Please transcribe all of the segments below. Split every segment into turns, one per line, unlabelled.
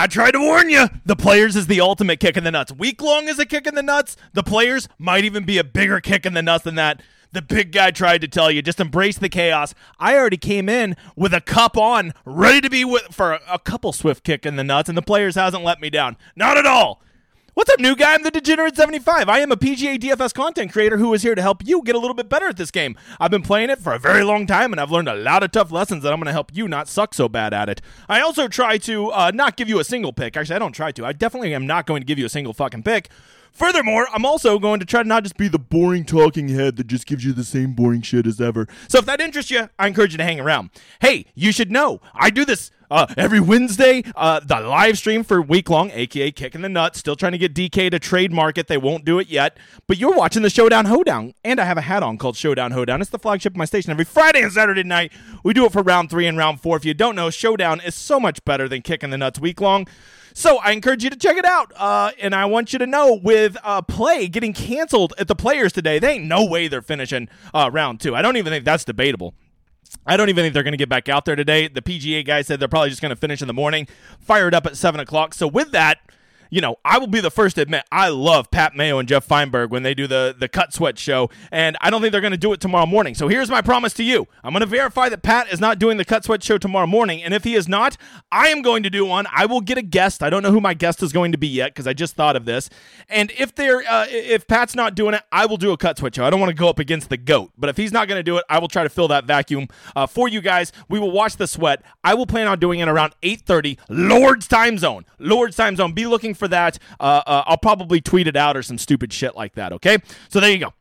I tried to warn you. The players is the ultimate kick in the nuts. Week long is a kick in the nuts. The players might even be a bigger kick in the nuts than that. The big guy tried to tell you, just embrace the chaos. I already came in with a cup on, ready to be with for a, a couple swift kick in the nuts, and the players hasn't let me down. Not at all. What's up, new guy? I'm the Degenerate 75. I am a PGA DFS content creator who is here to help you get a little bit better at this game. I've been playing it for a very long time, and I've learned a lot of tough lessons that I'm going to help you not suck so bad at it. I also try to uh, not give you a single pick. Actually, I don't try to. I definitely am not going to give you a single fucking pick. Furthermore, I'm also going to try to not just be the boring talking head that just gives you the same boring shit as ever. So if that interests you, I encourage you to hang around. Hey, you should know I do this uh, every Wednesday, uh, the live stream for week long, aka kicking the nuts. Still trying to get DK to trademark it. They won't do it yet. But you're watching the Showdown Hoedown, and I have a hat on called Showdown Hoedown. It's the flagship of my station. Every Friday and Saturday night, we do it for round three and round four. If you don't know, Showdown is so much better than kicking the nuts week long. So I encourage you to check it out. Uh, and I want you to know with uh, play getting canceled at the players today, they ain't no way they're finishing uh, round two. I don't even think that's debatable. I don't even think they're going to get back out there today. The PGA guy said they're probably just going to finish in the morning, fired up at 7 o'clock. So, with that, you know, I will be the first to admit I love Pat Mayo and Jeff Feinberg when they do the the cut sweat show, and I don't think they're going to do it tomorrow morning. So here's my promise to you: I'm going to verify that Pat is not doing the cut sweat show tomorrow morning, and if he is not, I am going to do one. I will get a guest. I don't know who my guest is going to be yet because I just thought of this. And if they're uh, if Pat's not doing it, I will do a cut sweat show. I don't want to go up against the goat, but if he's not going to do it, I will try to fill that vacuum uh, for you guys. We will watch the sweat. I will plan on doing it around 8:30 Lord's time zone. Lord's time zone. Be looking for that. Uh, uh, I'll probably tweet it out or some stupid shit like that. Okay, so there you go.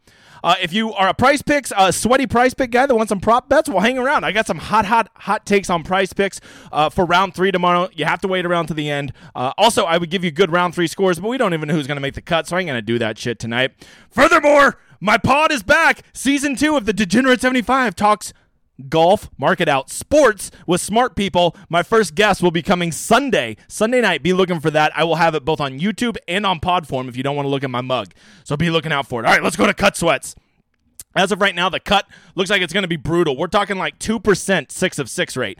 Uh, if you are a PrizePicks, a uh, sweaty PrizePick guy that wants some prop bets, well, hang around. I got some hot, hot, hot takes on PrizePicks uh, for round three tomorrow. You have to wait around to the end. Uh, also, I would give you good round three scores, but we don't even know who's going to make the cut, so I ain't going to do that shit tonight. Furthermore, my pod is back. Season two of the Degenerate 75 talks golf, market out sports with smart people. My first guest will be coming Sunday. Sunday night, be looking for that. I will have it both on YouTube and on pod form if you don't want to look at my mug. So be looking out for it. All right, let's go to cut sweats. As of right now, the cut looks like it's going to be brutal. We're talking like 2% 6 of 6 rate.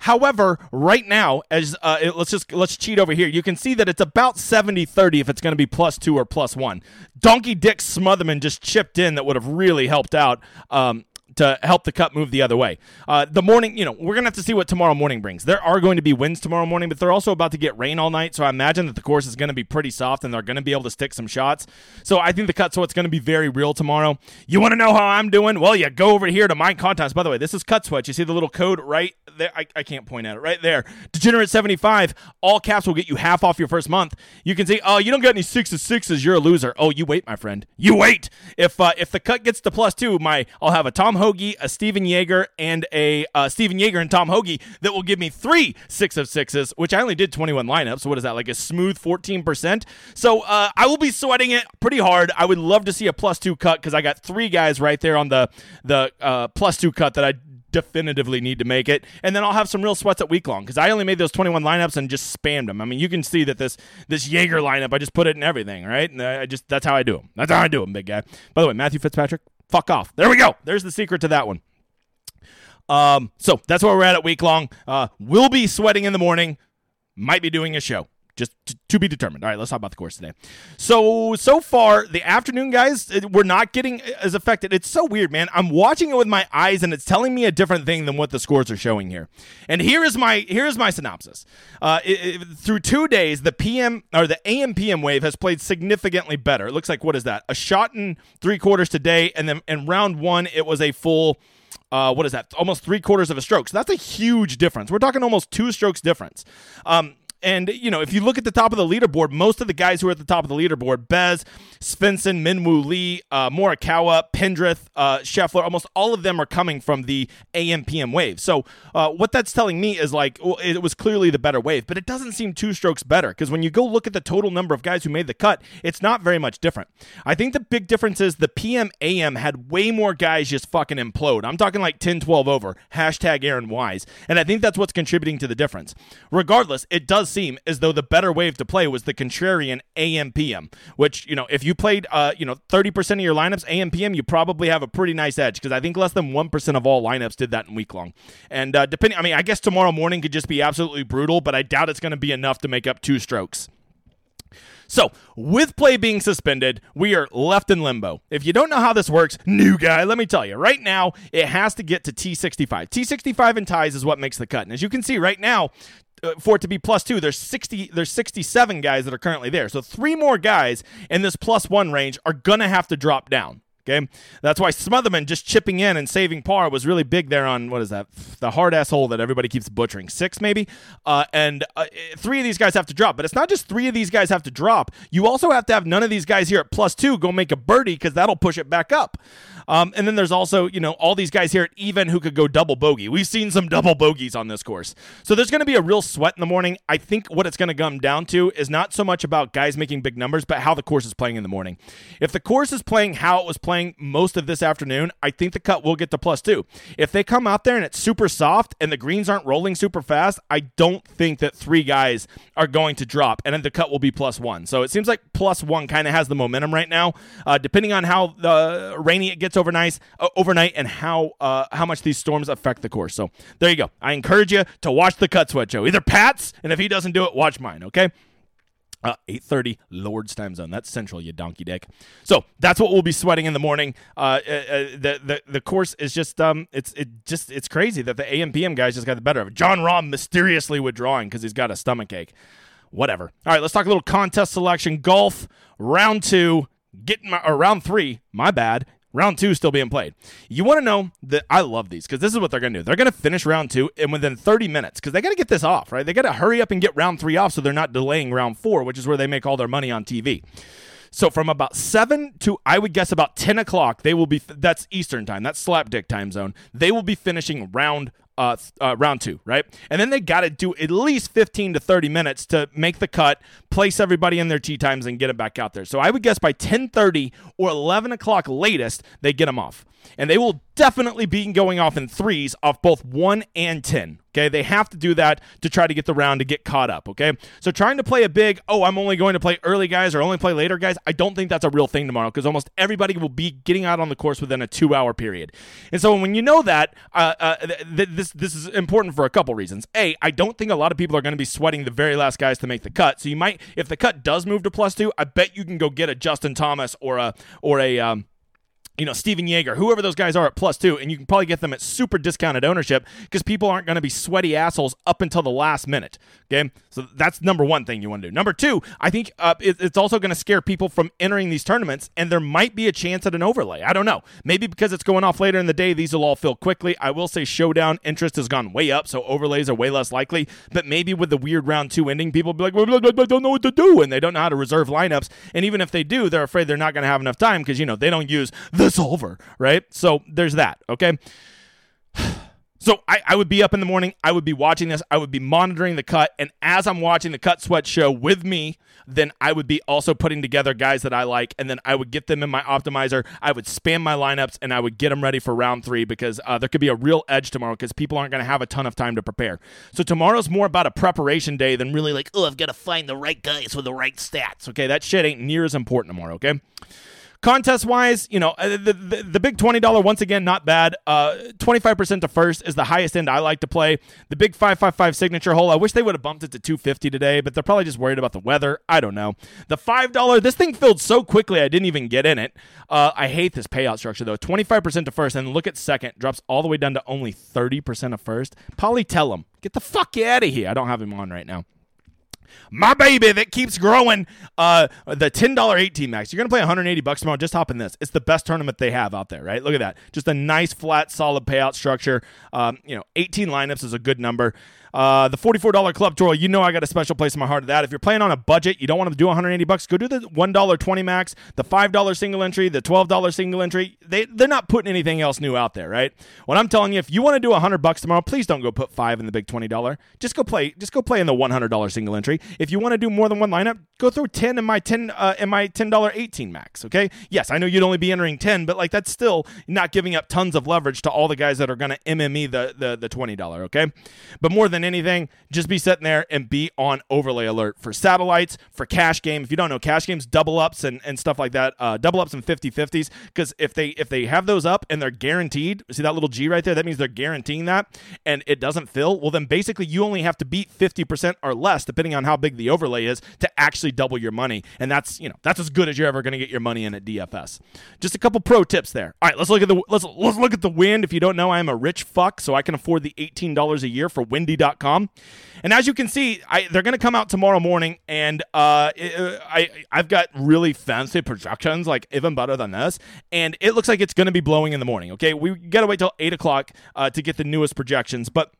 However, right now, as uh, it, let's just let's cheat over here. You can see that it's about 70-30 if it's going to be plus two or plus one. Donkey Dick Smotherman just chipped in that would have really helped out um, to help the cut move the other way. Uh, the morning, you know, we're gonna have to see what tomorrow morning brings. There are going to be winds tomorrow morning, but they're also about to get rain all night, so I imagine that the course is going to be pretty soft and they're going to be able to stick some shots. So I think the cut so it's going to be very real tomorrow. You want to know how I'm doing? Well, you go over here to my contest. By the way, this is cut sweat. You see the little code right there? I, I can't point at it right there. Degenerate seventy five. All caps will get you half off your first month. You can see, oh, you don't get any sixes sixes. You're a loser. Oh, you wait, my friend. You wait. If uh, if the cut gets to plus two, my I'll have a Tom Hoge, a Stephan Jaeger, and a uh, Stephan Jaeger and Tom Hoge that will give me three six of sixes, which I only did 21 lineups. So what is that, like a smooth 14%? So uh, I will be sweating it pretty hard. I would love to see a plus two cut because I got three guys right there on the, the uh, plus two cut that I definitively need to make it. And then I'll have some real sweats at week long because I only made those 21 lineups and just spammed them. I mean, you can see that this this Jaeger lineup, I just put it in everything, right? And I just that's how I do them. That's how I do them, big guy. By the way, Matthew Fitzpatrick, fuck off. There we go. There's the secret to that one. Um, so that's where we're at at week long. Uh, we'll be sweating in the morning. Might be doing a show. Just to, to be determined. All right, let's talk about the course today. So so far, the afternoon guys, we're not getting as affected. It's so weird, man. I'm watching it with my eyes, and it's telling me a different thing than what the scores are showing here. And here is my here is my synopsis. Uh, it, it, through two days, the PM or the AM PM wave has played significantly better. It looks like what is that? A shot in three quarters today, and then in round one, it was a full uh, what is that? Almost three quarters of a stroke. So that's a huge difference. We're talking almost two strokes difference. Um, and, you know, if you look at the top of the leaderboard, most of the guys who are at the top of the leaderboard, Bez, Svensson, Minwoo Lee, uh, Morikawa, Pendrith, uh, Scheffler, almost all of them are coming from the AMPM wave. So uh, what that's telling me is like, it was clearly the better wave, but it doesn't seem two strokes better because when you go look at the total number of guys who made the cut, it's not very much different. I think the big difference is the PM AM had way more guys just fucking implode. I'm talking like 10, 12 over. Hashtag Aaron Wise. And I think that's what's contributing to the difference. Regardless, it does does seem as though the better wave to play was the contrarian AM PM, which, you know, if you played, uh, you know, 30% of your lineups AM PM, you probably have a pretty nice edge because I think less than 1% of all lineups did that in week long. And uh, depending, I mean, I guess tomorrow morning could just be absolutely brutal, but I doubt it's going to be enough to make up two strokes. So, with play being suspended, we are left in limbo. If you don't know how this works, new guy, let me tell you. Right now, it has to get to T65. T65 and ties is what makes the cut. And as you can see right now, uh, for it to be plus two, there's 60, there's 67 guys that are currently there. So three more guys in this plus one range are gonna have to drop down. Okay, that's why Smotherman just chipping in and saving par was really big there on what is that the hard ass hole that everybody keeps butchering six maybe, uh, and uh, three of these guys have to drop. But it's not just three of these guys have to drop. You also have to have none of these guys here at plus two go make a birdie because that'll push it back up. Um, and then there's also, you know, all these guys here at even who could go double bogey. We've seen some double bogeys on this course. So there's going to be a real sweat in the morning. I think what it's going to come down to is not so much about guys making big numbers, but how the course is playing in the morning. If the course is playing how it was playing most of this afternoon, I think the cut will get to plus two. If they come out there and it's super soft and the greens aren't rolling super fast, I don't think that three guys are going to drop, and then the cut will be plus one. So it seems like plus one kind of has the momentum right now. Uh, depending on how the rainy it gets overnight, uh, overnight, and how uh, how much these storms affect the course. So there you go. I encourage you to watch the cut sweat show. Either Pat's, and if he doesn't do it, watch mine. Okay. Uh, 8.30 lord's time zone. That's central you donkey dick. So that's what we'll be sweating in the morning. Uh, uh, uh, the, the the course is just um it's it just it's crazy that the ampm guys just got the better of it. Jon rahm mysteriously withdrawing because he's got a stomach ache. Whatever. All right let's talk a little contest selection. Golf round two getting my or round three my bad Round two still being played. You want to know that I love these because this is what they're going to do. They're going to finish round two and within 30 minutes because they got to get this off, right? They got to hurry up and get round three off so they're not delaying round four, which is where they make all their money on TV. So from about seven to I would guess about 10 o'clock, they will be. That's Eastern time. That's slapdick time zone. They will be finishing round uh, uh, round two, right? And then they got to do at least 15 to 30 minutes to make the cut, place everybody in their tee times, and get it back out there. So I would guess by 10:30 or 11 o'clock latest, they get them off, and they will definitely be going off in threes off both one and 10. Okay, they have to do that to try to get the round to get caught up. Okay, so trying to play a big, oh, I'm only going to play early guys or only play later guys, I don't think that's a real thing tomorrow because almost everybody will be getting out on the course within a two hour period. And so when you know that, uh, uh, th- this this is important for a couple reasons. A, I don't think a lot of people are going to be sweating the very last guys to make the cut. So you might, if the cut does move to plus two, I bet you can go get a Justin Thomas or a or a um, you know, Stephan Jaeger, whoever those guys are at plus two, and you can probably get them at super discounted ownership because people aren't going to be sweaty assholes up until the last minute. Okay. So that's number one thing you want to do. Number two, I think uh, it, it's also going to scare people from entering these tournaments, and there might be a chance at an overlay. I don't know. Maybe because it's going off later in the day, these will all fill quickly. I will say showdown interest has gone way up, so overlays are way less likely. But maybe with the weird round two ending, people will be like, I don't know what to do, and they don't know how to reserve lineups. And even if they do, they're afraid they're not going to have enough time because, you know, they don't use the this over, right? So there's that, okay? So I, I, would be up in the morning. I would be watching this. I would be monitoring the cut. And as I'm watching the cut sweat show with me, then I would be also putting together guys that I like. And then I would get them in my optimizer. I would spam my lineups and I would get them ready for round three because uh, there could be a real edge tomorrow because people aren't going to have a ton of time to prepare. So tomorrow's more about a preparation day than really like, oh, I've got to find the right guys with the right stats. Okay. That shit ain't near as important tomorrow. Okay. Contest wise, you know, uh, the, the, the big $20 once again not bad. Uh 25% to first is the highest end I like to play. The big 555 signature hole, I wish they would have bumped it to 250 today, but they're probably just worried about the weather. I don't know. The $5, this thing filled so quickly I didn't even get in it. Uh, I hate this payout structure though. 25% to first and look at second drops all the way down to only 30% of first. Polly tell him, get the fuck out of here. I don't have him on right now my baby that keeps growing. Uh, the ten dollar eighteen max. You're gonna play 180 bucks tomorrow. Just hop in this. It's the best tournament they have out there. Right? Look at that. Just a nice flat, solid payout structure. Um, you know, 18 lineups is a good number. Uh, the $44 club tour, you know I got a special place in my heart of that. If you're playing on a budget, you don't want to do 180 bucks, go do the $1 20 max, the $5 single entry, the $12 single entry. They they're not putting anything else new out there, right? What I'm telling you, if you want to do 100 bucks tomorrow, please don't go put 5 in the big $20. Just go play just go play in the $100 single entry. If you want to do more than one lineup, go throw 10 in my 10 uh, in my $10 18 max, okay? Yes, I know you'd only be entering 10, but like that's still not giving up tons of leverage to all the guys that are going to MME the the the $20, okay? But more than than anything, just be sitting there and be on overlay alert for satellites, for cash game. If you don't know, cash games, double ups and, and stuff like that, uh, double ups and 50 50s. Because if they if they have those up and they're guaranteed, see that little G right there? That means they're guaranteeing that and it doesn't fill. Well, then basically you only have to beat 50% or less, depending on how big the overlay is, to actually double your money. And that's, you know, that's as good as you're ever going to get your money in at DFS. Just a couple pro tips there. All right, let's look at the let's let's look at the wind. If you don't know, I am a rich fuck, so I can afford the $18 a year for windy.com. And as you can see, I, they're going to come out tomorrow morning, and uh, I I've got really fancy projections, like even better than this, and it looks like it's going to be blowing in the morning. Okay, we got to wait till eight o'clock uh, to get the newest projections, but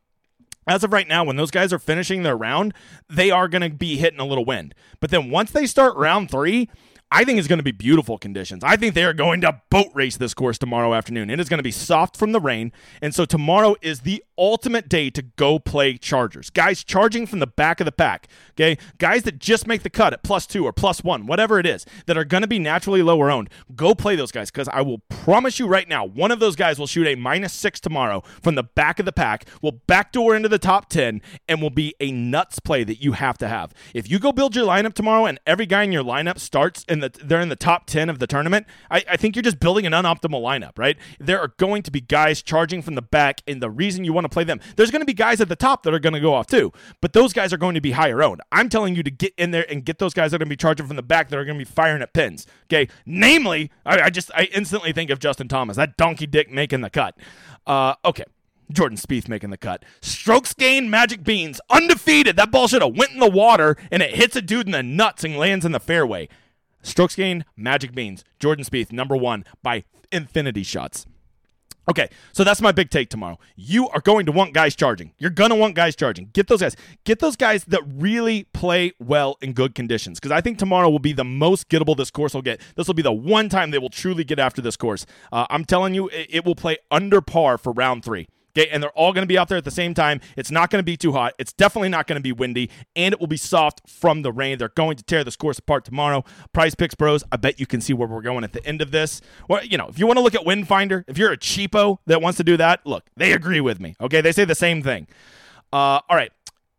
as of right now, when those guys are finishing their round, they are going to be hitting a little wind. But then once they start round three, I think it's going to be beautiful conditions. I think they are going to boat race this course tomorrow afternoon. It is going to be soft from the rain. And so tomorrow is the ultimate day to go play Chargers. Guys charging from the back of the pack. Okay. Guys that just make the cut at plus two or plus one, whatever it is, that are going to be naturally lower owned. Go play those guys because I will promise you right now, one of those guys will shoot a minus six tomorrow from the back of the pack, will backdoor into the top 10, and will be a nuts play that you have to have. If you go build your lineup tomorrow and every guy in your lineup starts in the they're in the top 10 of the tournament, I, I think you're just building an unoptimal lineup, right? There are going to be guys charging from the back, and the reason you want to play them, there's going to be guys at the top that are going to go off too, but those guys are going to be higher owned. I'm telling you to get in there and get those guys that are going to be charging from the back that are going to be firing at pins. Okay, namely, I, I just I instantly think of Justin Thomas, that donkey dick making the cut. Uh, okay. Jordan Spieth making the cut. Strokes gain, Magic Beans, undefeated. That ball should have went in the water and it hits a dude in the nuts and lands in the fairway. Strokes gained, Magic Beans. Jordan Spieth, number one by infinity shots. Okay, so that's my big take tomorrow. You are going to want guys charging. You're going to want guys charging. Get those guys. Get those guys that really play well in good conditions because I think tomorrow will be the most gettable this course will get. This will be the one time they will truly get after this course. Uh, I'm telling you, it, it will play under par for round three. Okay, and they're all going to be out there at the same time. It's not going to be too hot. It's definitely not going to be windy, and it will be soft from the rain. They're going to tear this course apart tomorrow. PrizePicks Bros, I bet you can see where we're going at the end of this. Well, you know, if you want to look at Wind Finder, if you're a cheapo that wants to do that, look, they agree with me. Okay, they say the same thing. Uh, all right,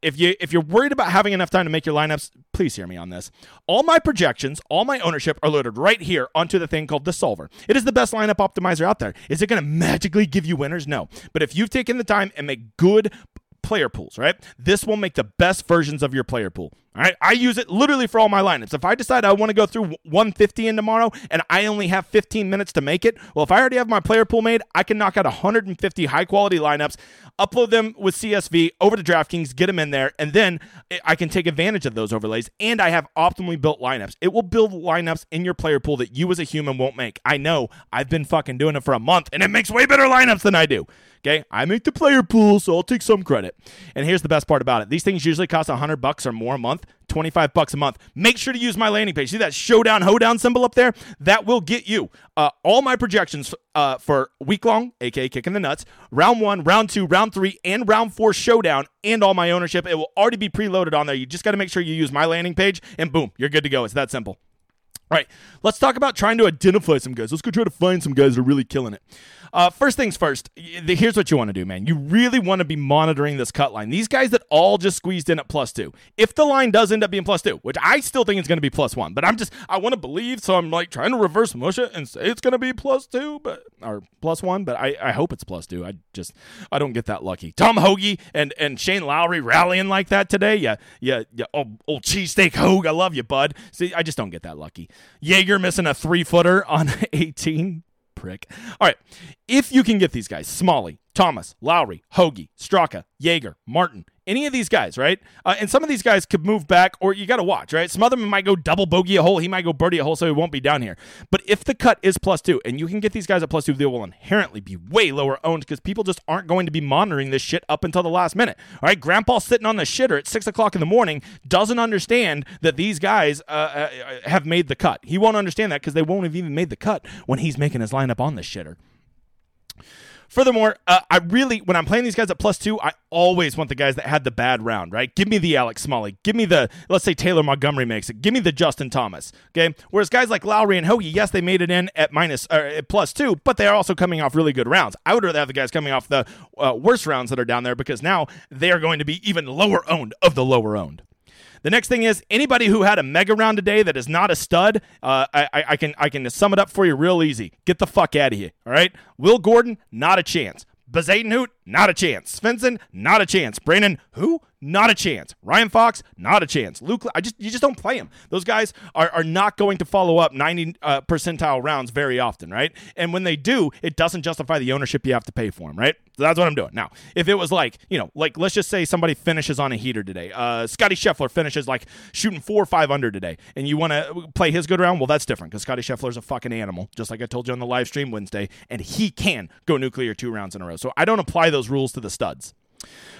if you if you're worried about having enough time to make your lineups, please hear me on this. All my projections, all my ownership are loaded right here onto the thing called the solver. It is the best lineup optimizer out there. Is it going to magically give you winners? No. But if you've taken the time and make good player pools, right? This will make the best versions of your player pool. I use it literally for all my lineups. If I decide I want to go through 150 in tomorrow and I only have 15 minutes to make it, well, if I already have my player pool made, I can knock out 150 high quality lineups, upload them with CSV over to DraftKings, get them in there, and then I can take advantage of those overlays. And I have optimally built lineups. It will build lineups in your player pool that you as a human won't make. I know I've been fucking doing it for a month and it makes way better lineups than I do. Okay, I make the player pool, so I'll take some credit. And here's the best part about it: these things usually cost 100 bucks or more a month. 25 bucks a month. Make sure to use my landing page. See that showdown hoedown symbol up there? That will get you uh, all my projections uh, for week long, aka kicking the nuts, round one, round two, round three, and round four showdown, and all my ownership. It will already be preloaded on there. You just got to make sure you use my landing page, and boom, you're good to go. It's that simple. All right, let's talk about trying to identify some guys. Let's go try to find some guys that are really killing it. Uh, first things first, here's what you want to do, man. You really want to be monitoring this cut line. These guys that all just squeezed in at plus two. If the line does end up being plus two, which I still think it's going to be plus one, but I'm just, I want to believe, so I'm like trying to reverse mush it and say it's going to be plus two, but, or plus one, but I, I hope it's plus two. I just, I don't get that lucky. Tom Hoge and, and Shane Lowry rallying like that today. Yeah, yeah, yeah. Oh, old cheesesteak Hoge. I love you, bud. See, I just don't get that lucky. Jaeger missing a three footer on 18 prick. All right. If you can get these guys, Smalley, Thomas, Lowry, Hoge, Straka, Jaeger, Martin, any of these guys, right? Uh, and some of these guys could move back, or you got to watch, right? Some of them might go double bogey a hole. He might go birdie a hole, so he won't be down here. But if the cut is plus two, and you can get these guys at plus two, they will inherently be way lower owned because people just aren't going to be monitoring this shit up until the last minute. All right, Grandpa sitting on the shitter at six o'clock in the morning doesn't understand that these guys uh, uh, have made the cut. He won't understand that because they won't have even made the cut when he's making his lineup on the shitter. Furthermore, uh, I really, when I'm playing these guys at plus two, I always want the guys that had the bad round, right? Give me the Alex Smalley. Give me the, let's say Taylor Montgomery makes it. Give me the Justin Thomas, okay? Whereas guys like Lowry and Hoge, yes, they made it in at minus, uh, at plus two, but they are also coming off really good rounds. I would rather have the guys coming off the uh, worst rounds that are down there because now they are going to be even lower owned of the lower owned. The next thing is anybody Wu had a mega round today that is not a stud. Uh, I, I can I can sum it up for you real easy. Get the fuck out of here. All right. Will Gordon, not a chance. Bezuidenhout, not a chance. Svensson, not a chance. Brandon, who? Not a chance. Ryan Fox, not a chance. Luke, I just you just don't play him. Those guys are, are not going to follow up 90 uh, percentile rounds very often, right? And when they do, it doesn't justify the ownership you have to pay for them, right? So that's what I'm doing. Now, if it was like, you know, like let's just say somebody finishes on a heater today. Uh, Scotty Scheffler finishes like shooting four or five under today, and you want to play his good round, well, that's different because Scotty Scheffler's a fucking animal, just like I told you on the live stream Wednesday, and he can go nuclear two rounds in a row. So I don't apply those rules to the studs.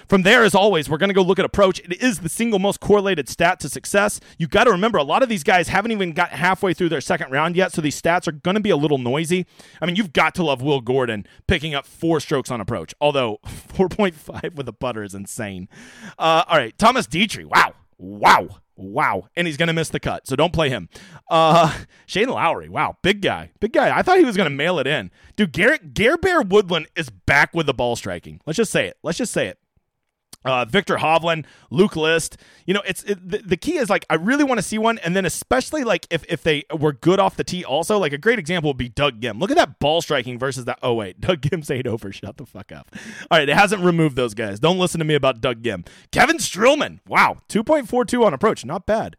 From there, as always, we're going to go look at approach. It is the single most correlated stat to success. You got to remember, a lot of these guys haven't even got halfway through their second round yet, so these stats are going to be a little noisy. I mean, you've got to love Will Gordon picking up four strokes on approach, although 4.5 with a putter is insane. Uh, all right, Thomas Detry. Wow. Wow. Wow. And he's going to miss the cut. So don't play him. Uh, Shane Lowry. Wow. Big guy. Big guy. I thought he was going to mail it in. Dude, Garrett, Gare Bear Woodland is back with the ball striking. Let's just say it. Let's just say it uh, Viktor Hovland, Luke List. You know, it's it, the, the key is like I really want to see one, and then especially like if if they were good off the tee, also like a great example would be Doug Ghim. Look at that ball striking versus that. Oh wait, Doug Ghim's eight over. Shut the fuck up. All right, it hasn't removed those guys. Don't listen to me about Doug Ghim. Kevin Streelman. Wow, two point four two on approach, not bad.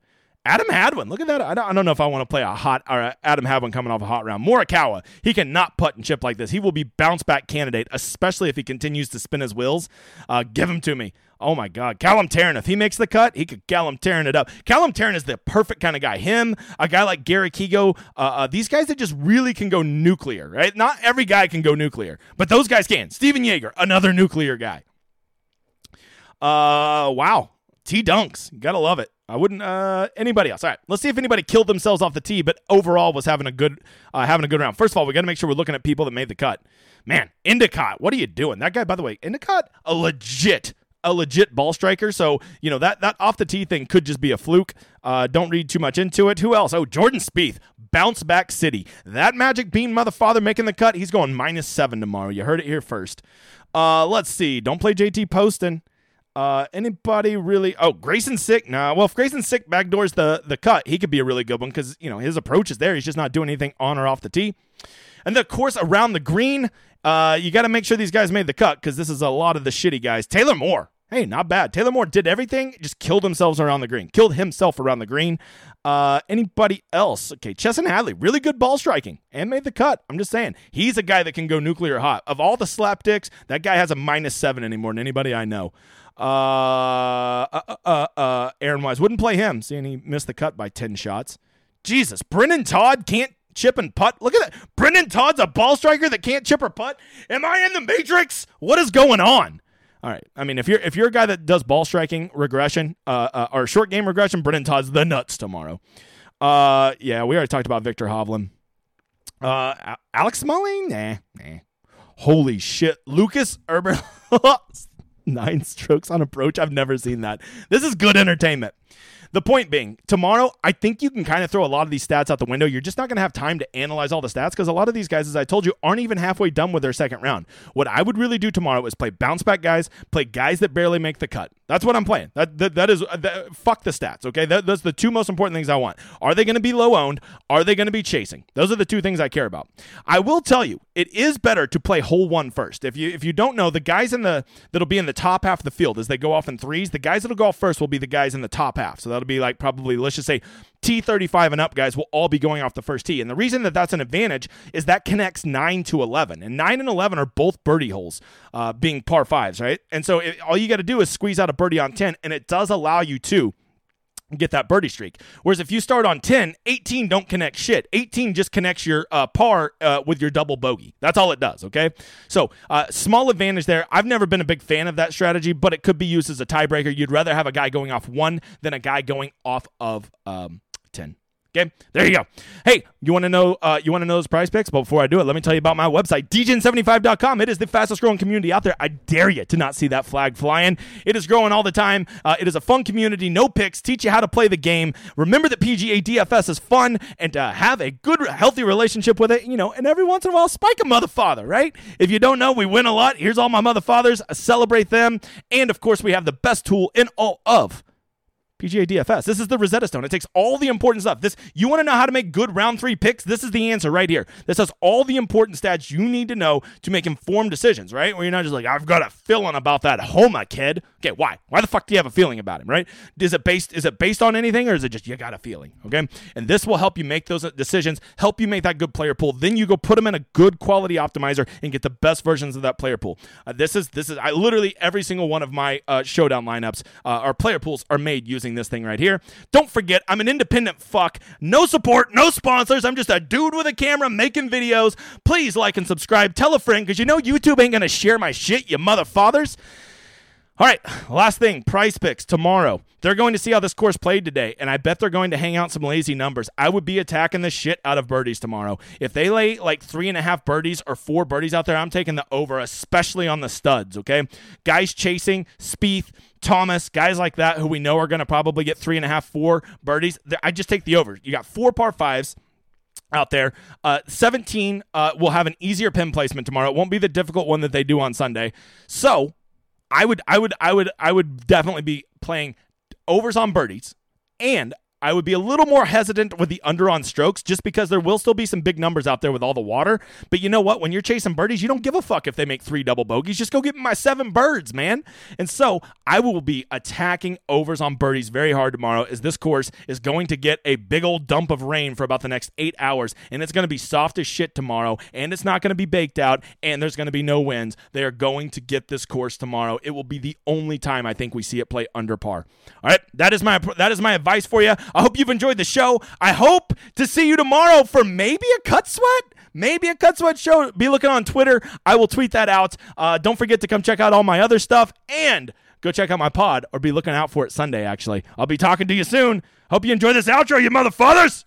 Adam Hadwin, look at that. I don't, I don't know if I want to play a hot or Adam Hadwin coming off a hot round. Morikawa, he cannot putt and chip like this. He will be bounce back candidate, especially if he continues to spin his wheels. Uh, give him to me. Oh my God, Callum Tarren. If he makes the cut, he could Callum Tarren it up. Callum Tarren is the perfect kind of guy. Him, a guy like Garrick Higgo, uh, uh, these guys that just really can go nuclear, right? Not every guy can go nuclear, but those guys can. Stephan Jaeger, another nuclear guy. Uh, wow, T Dunks, gotta love it. I wouldn't. Uh, anybody else? All right, let's see if anybody killed themselves off the tee, but overall was having a good, uh, having a good round. First of all, we got to make sure we're looking at people that made the cut. Man, Endicott, what are you doing? That guy, by the way, Endicott, a legit, a legit ball striker. So you know that that off the tee thing could just be a fluke. Uh, don't read too much into it. Who else? Oh, Jordan Spieth, bounce back city. That Magic Bean motherfather making the cut. He's going minus seven tomorrow. You heard it here first. Uh, let's see. Don't play JT Poston. Uh, anybody really? Oh, Greyson Sigg. Nah. Well, if Greyson Sigg backdoors the the cut, he could be a really good one because you know his approach is there. He's just not doing anything on or off the tee. And the course around the green, uh, you got to make sure these guys made the cut because this is a lot of the shitty guys. Taylor Moore. Hey, not bad. Taylor Moore did everything, just killed themselves around the green, killed himself around the green. Uh, anybody else? Okay, Chesson Hadley, really good ball striking and made the cut. I'm just saying, he's a guy that can go nuclear hot. Of all the slapdicks, that guy has a minus seven anymore than anybody I know. Uh, uh, uh, uh, Aaron Wise wouldn't play him, seeing he missed the cut by 10 shots. Jesus, Brendon Todd can't chip and putt. Look at that. Brendon Todd's a ball striker that can't chip or putt. Am I in the matrix? What is going on? All right. I mean, if you're if you're a guy that does ball striking regression, uh, uh or short game regression, Brendon Todd's the nuts tomorrow. Uh, yeah, we already talked about Viktor Hovland. Uh, Alex Smalley, nah, nah. Holy shit, Lucas Herbert. nine strokes on approach. I've never seen that. This is good entertainment. The point being, tomorrow, I think you can kind of throw a lot of these stats out the window. You're just not going to have time to analyze all the stats because a lot of these guys, as I told you, aren't even halfway done with their second round. What I would really do tomorrow is play bounce back guys, play guys that barely make the cut. That's what I'm playing. That that, that is uh, that, fuck the stats. Okay, that, that's the two most important things I want. Are they going to be low owned? Are they going to be chasing? Those are the two things I care about. I will tell you, it is better to play hole one first. If you if you don't know, the guys in the that'll be in the top half of the field as they go off in threes, the guys that'll go off first will be the guys in the top half. So that'll be like probably let's just say T35 and up guys will all be going off the first tee. And the reason that that's an advantage is that connects 9 to 11. And 9 and 11 are both birdie holes, uh, being par fives, right? And so it, all you got to do is squeeze out a birdie on 10, and it does allow you to get that birdie streak. Whereas if you start on 10, 18 don't connect shit. 18 just connects your uh, par uh, with your double bogey. That's all it does, okay? So, uh, small advantage there. I've never been a big fan of that strategy, but it could be used as a tiebreaker. You'd rather have a guy going off one than a guy going off of um, 10. Okay, there you go. Hey, you want to know? Uh, you want to know those PrizePicks? But before I do it, let me tell you about my website, degen75.com. It is the fastest growing community out there. I dare you to not see that flag flying. It is growing all the time. Uh, it is a fun community. No picks. Teach you how to play the game. Remember that PGA DFS is fun, and uh, have a good, healthy relationship with it. You know, and every once in a while, spike a mother father. Right? If you don't know, we win a lot. Here's all my mother fathers. Celebrate them, and of course, we have the best tool in all of PGA DFS. This is the Rosetta Stone. It takes all the important stuff. This you want to know how to make good round three picks. This is the answer right here. This has all the important stats you need to know to make informed decisions. Right, where you're not just like I've got a feeling about that Homa kid. Okay, why? Why the fuck do you have a feeling about him? Right? Is it based? Is it based on anything, or is it just you got a feeling? Okay, and this will help you make those decisions. Help you make that good player pool. Then you go put them in a good quality optimizer and get the best versions of that player pool. Uh, this is this is I literally every single one of my uh, showdown lineups, uh, our player pools are made using this thing right here. Don't forget, I'm an independent fuck. No support, no sponsors. I'm just a dude with a camera making videos. Please like and subscribe. Tell a friend because you know YouTube ain't going to share my shit, you mother fathers. All right, last thing PrizePicks tomorrow. They're going to see how this course played today, and I bet they're going to hang out some lazy numbers. I would be attacking the shit out of birdies tomorrow. If they lay like three and a half birdies or four birdies out there, I'm taking the over, especially on the studs, okay? Guys chasing, Spieth, Thomas, guys like that who we know are going to probably get three and a half, four birdies. I just take the over. You got four par fives out there. Uh, 17 uh, will have an easier pin placement tomorrow. It won't be the difficult one that they do on Sunday. So I would, I would, I would, I would definitely be playing overs on birdies, and I would be a little more hesitant with the under on strokes just because there will still be some big numbers out there with all the water. But you know what? When you're chasing birdies, you don't give a fuck if they make three double bogeys. Just go get my seven birds, man. And so I will be attacking overs on birdies very hard tomorrow as this course is going to get a big old dump of rain for about the next eight hours. And it's going to be soft as shit tomorrow. And it's not going to be baked out. And there's going to be no winds. They are going to get this course tomorrow. It will be the only time I think we see it play under par. All right. That is my that is my advice for you. I hope you've enjoyed the show. I hope to see you tomorrow for maybe a cut sweat. Maybe a cut sweat show. Be looking on Twitter. I will tweet that out. Uh, don't forget to come check out all my other stuff and go check out my pod or be looking out for it Sunday, actually. I'll be talking to you soon. Hope you enjoy this outro, you motherfuckers.